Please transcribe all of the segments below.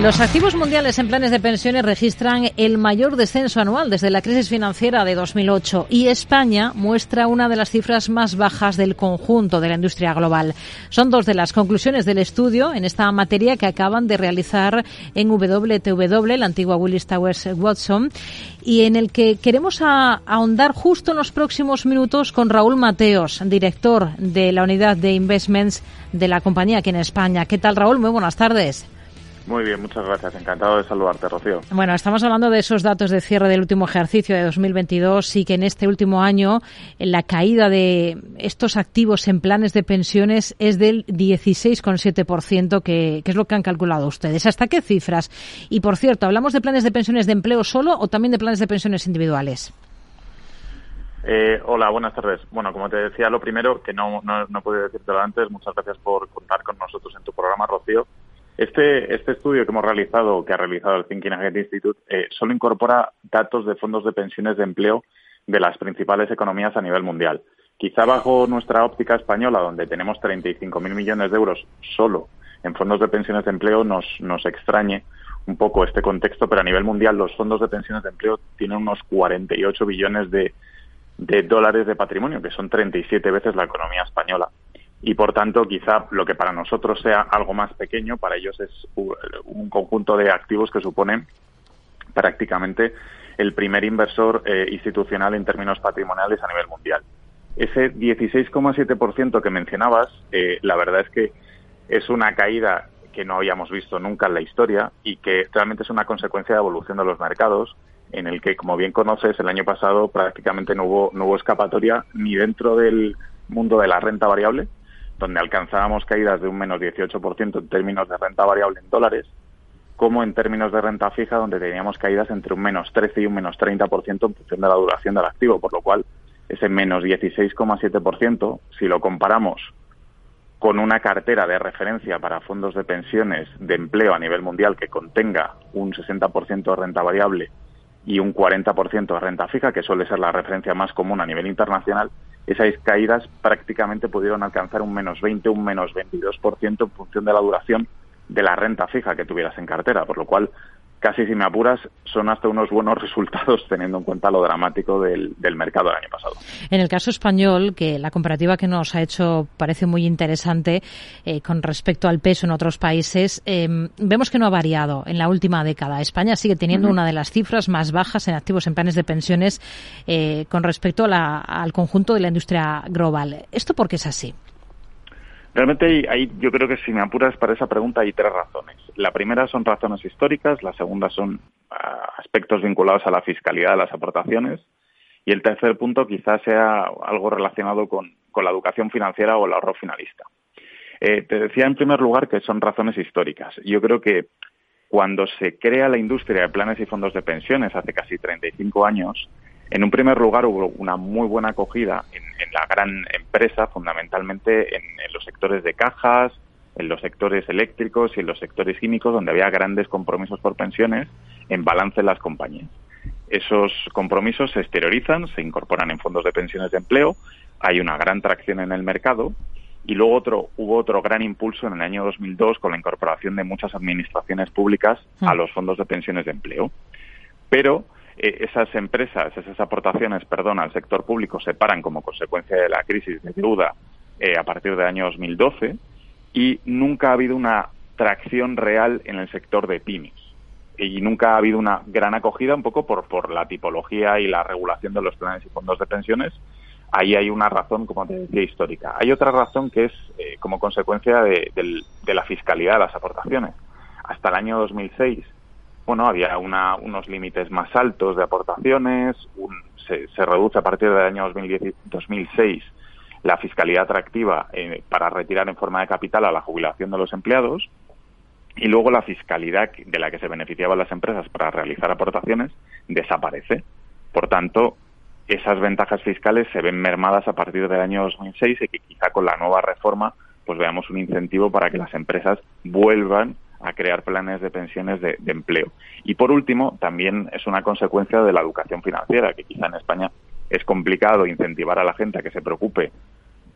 Los activos mundiales en planes de pensiones registran el mayor descenso anual desde la crisis financiera de 2008 y España muestra una de las cifras más bajas del conjunto de la industria global. Son dos de las conclusiones del estudio en esta materia que acaban de realizar en WTW, la antigua Willis Towers Watson, y en el que queremos ahondar justo en los próximos minutos con Raúl Mateos, director de la unidad de investments de la compañía aquí en España. ¿Qué tal, Raúl? Muy buenas tardes. Muy bien, muchas gracias. Encantado de saludarte, Rocío. Bueno, estamos hablando de esos datos de cierre del último ejercicio de 2022 y que en este último año la caída de estos activos en planes de pensiones es del 16,7%, que, que es lo que han calculado ustedes. ¿Hasta qué cifras? Y, por cierto, ¿hablamos de planes de pensiones de empleo solo o también de planes de pensiones individuales? Eh, hola, buenas tardes. Bueno, como te decía, lo primero, que no, no, no pude decírtelo antes, muchas gracias por contar con nosotros en tu programa, Rocío. Este, este estudio que hemos realizado, que ha realizado el Thinking Ahead Institute, eh, solo incorpora datos de fondos de pensiones de empleo de las principales economías a nivel mundial. Quizá bajo nuestra óptica española, donde tenemos 35.000 millones de euros solo en fondos de pensiones de empleo, nos, nos extrañe un poco este contexto, pero a nivel mundial los fondos de pensiones de empleo tienen unos 48 billones de, de dólares de patrimonio, que son 37 veces la economía española y por tanto quizá lo que para nosotros sea algo más pequeño, para ellos es un conjunto de activos que suponen prácticamente el primer inversor eh, institucional en términos patrimoniales a nivel mundial. Ese 16,7% que mencionabas, eh, la verdad es que es una caída que no habíamos visto nunca en la historia y que realmente es una consecuencia de evolución de los mercados, en el que, como bien conoces, el año pasado prácticamente no hubo, no hubo escapatoria ni dentro del mundo de la renta variable, donde alcanzábamos caídas de un menos 18% en términos de renta variable en dólares, como en términos de renta fija, donde teníamos caídas entre un menos 13 y un menos 30% en función de la duración del activo, por lo cual ese menos 16,7%, si lo comparamos con una cartera de referencia para fondos de pensiones de empleo a nivel mundial que contenga un 60% de renta variable y un 40% de renta fija, que suele ser la referencia más común a nivel internacional, esas caídas prácticamente pudieron alcanzar un menos 20, un menos 22% en función de la duración de la renta fija que tuvieras en cartera, por lo cual casi si me apuras, son hasta unos buenos resultados teniendo en cuenta lo dramático del, mercado del año pasado. En el caso español, que la comparativa que nos ha hecho parece muy interesante eh, con respecto al peso en otros países, em, vemos que no ha variado en la última década. España sigue teniendo una de las cifras más bajas en activos en planes de pensiones eh, con respecto al conjunto de la industria global. ¿Esto por qué es así? Realmente hay, yo creo que si me apuras para esa pregunta hay tres razones. La primera son razones históricas, la segunda son ah, aspectos vinculados a la fiscalidad de las aportaciones y el tercer punto quizás sea algo relacionado con, la educación financiera o el ahorro finalista. Eh, te decía en primer lugar que son razones históricas. Yo creo que cuando se crea la industria de planes y fondos de pensiones hace casi 35 años, en un primer lugar hubo una muy buena acogida en, la gran empresa, fundamentalmente en, los sectores de cajas, en los sectores eléctricos y en los sectores químicos, donde había grandes compromisos por pensiones en balance en las compañías. Esos compromisos se exteriorizan, se incorporan en fondos de pensiones de empleo, hay una gran tracción en el mercado y luego otro, hubo otro gran impulso en el año 2002 con la incorporación de muchas administraciones públicas a mm. los fondos de pensiones de empleo. Pero eh, esas empresas, esas aportaciones, perdón, al sector público se paran como consecuencia de la crisis de deuda eh, a partir del año 2012 y nunca ha habido una tracción real en el sector de pymes y nunca ha habido una gran acogida un poco por, por la tipología y la regulación de los planes y fondos de pensiones. Ahí hay una razón, como te decía, histórica. Hay otra razón que es eh, como consecuencia de, de, la fiscalidad de las aportaciones. Hasta el año 2006 bueno, había unos límites más altos de aportaciones, se, reduce a partir del año 2006 la fiscalidad atractiva eh, para retirar en forma de capital a la jubilación de los empleados y luego la fiscalidad de la que se beneficiaban las empresas para realizar aportaciones desaparece. Por tanto, esas ventajas fiscales se ven mermadas a partir del año 2006 y que quizá con la nueva reforma pues veamos un incentivo para que las empresas vuelvan a crear planes de pensiones de, empleo. Y por último, también es una consecuencia de la educación financiera, que quizá en España es complicado incentivar a la gente a que se preocupe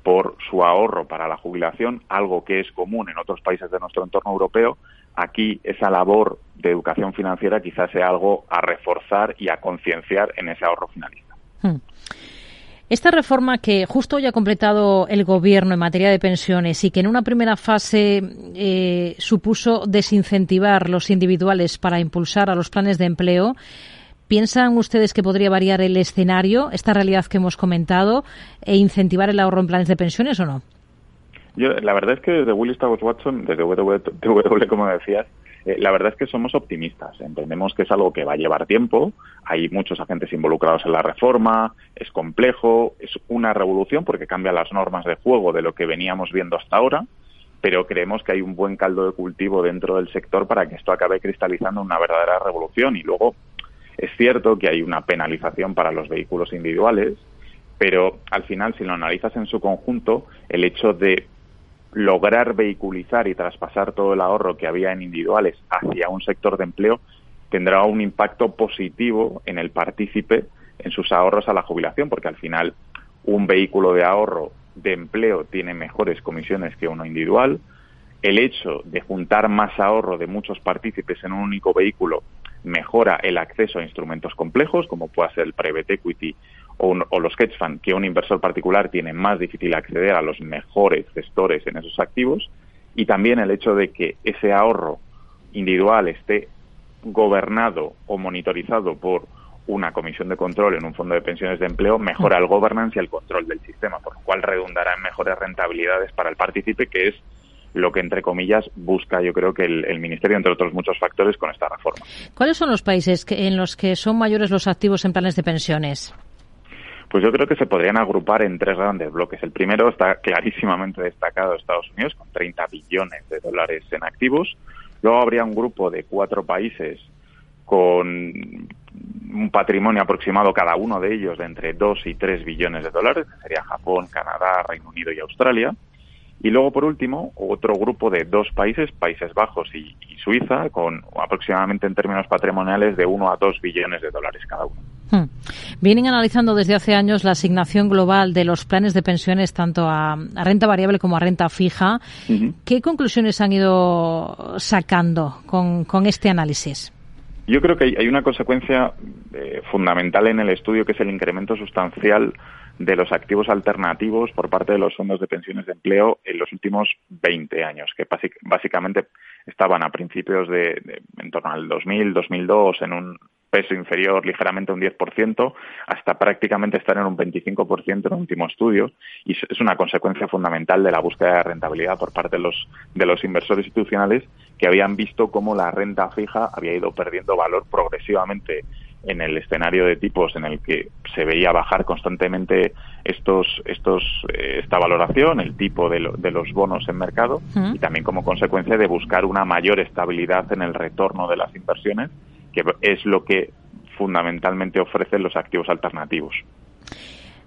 por su ahorro para la jubilación, algo que es común en otros países de nuestro entorno europeo. Aquí esa labor de educación financiera quizás sea algo a reforzar y a concienciar en ese ahorro finalista. Hmm. Esta reforma que justo hoy ha completado el Gobierno en materia de pensiones y que en una primera fase eh, supuso desincentivar los individuales para impulsar a los planes de empleo, ¿piensan ustedes que podría variar el escenario, esta realidad que hemos comentado, e incentivar el ahorro en planes de pensiones o no? Yo, la verdad es que desde Willis Towers Watson, desde WW, como decías, eh, la verdad es que somos optimistas. Entendemos que es algo que va a llevar tiempo. Hay muchos agentes involucrados en la reforma. Es complejo. Es una revolución porque cambia las normas de juego de lo que veníamos viendo hasta ahora. Pero creemos que hay un buen caldo de cultivo dentro del sector para que esto acabe cristalizando una verdadera revolución. Y luego es cierto que hay una penalización para los vehículos individuales, pero al final, si lo analizas en su conjunto, el hecho de lograr vehiculizar y traspasar todo el ahorro que había en individuales hacia un sector de empleo tendrá un impacto positivo en el partícipe en sus ahorros a la jubilación, porque al final un vehículo de ahorro de empleo tiene mejores comisiones que uno individual. El hecho de juntar más ahorro de muchos partícipes en un único vehículo mejora el acceso a instrumentos complejos, como puede ser el private equity o, los hedge funds, que un inversor particular tiene más difícil acceder a los mejores gestores en esos activos, y también el hecho de que ese ahorro individual esté gobernado o monitorizado por una comisión de control en un fondo de pensiones de empleo mejora el governance y el control del sistema, por lo cual redundará en mejores rentabilidades para el partícipe, que es lo que, entre comillas, busca, yo creo que el, Ministerio, entre otros muchos factores, con esta reforma. ¿Cuáles son los países en los que son mayores los activos en planes de pensiones? Pues yo creo que se podrían agrupar en tres grandes bloques. El primero está clarísimamente destacado Estados Unidos, con 30 billones de dólares en activos. Luego habría un grupo de cuatro países con un patrimonio aproximado cada uno de ellos de entre 2 y 3 billones de dólares, que sería Japón, Canadá, Reino Unido y Australia. Y luego, por último, otro grupo de dos países, Países Bajos y, Suiza, con aproximadamente en términos patrimoniales de 1 a 2 billones de dólares cada uno. Hmm. Vienen analizando desde hace años la asignación global de los planes de pensiones tanto a, renta variable como a renta fija. ¿Qué conclusiones han ido sacando con, este análisis? Yo creo que hay, una consecuencia eh, fundamental en el estudio que es el incremento sustancial de los activos alternativos por parte de los fondos de pensiones de empleo en los últimos 20 años, que básicamente estaban a principios de, en torno al 2000, 2002 en un peso inferior ligeramente a un 10%, hasta prácticamente estar en un 25% en el último estudio, y es una consecuencia fundamental de la búsqueda de rentabilidad por parte de los, de los inversores institucionales que habían visto cómo la renta fija había ido perdiendo valor progresivamente en el escenario de tipos en el que se veía bajar constantemente estos, estos, eh, esta valoración, el tipo de, de los bonos en mercado y también como consecuencia de buscar una mayor estabilidad en el retorno de las inversiones, que es lo que fundamentalmente ofrecen los activos alternativos.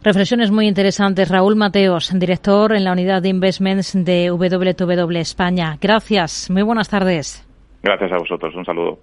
Reflexiones muy interesantes. Raúl Mateos, director en la unidad de investments de WTW España. Gracias. Muy buenas tardes. Gracias a vosotros. Un saludo.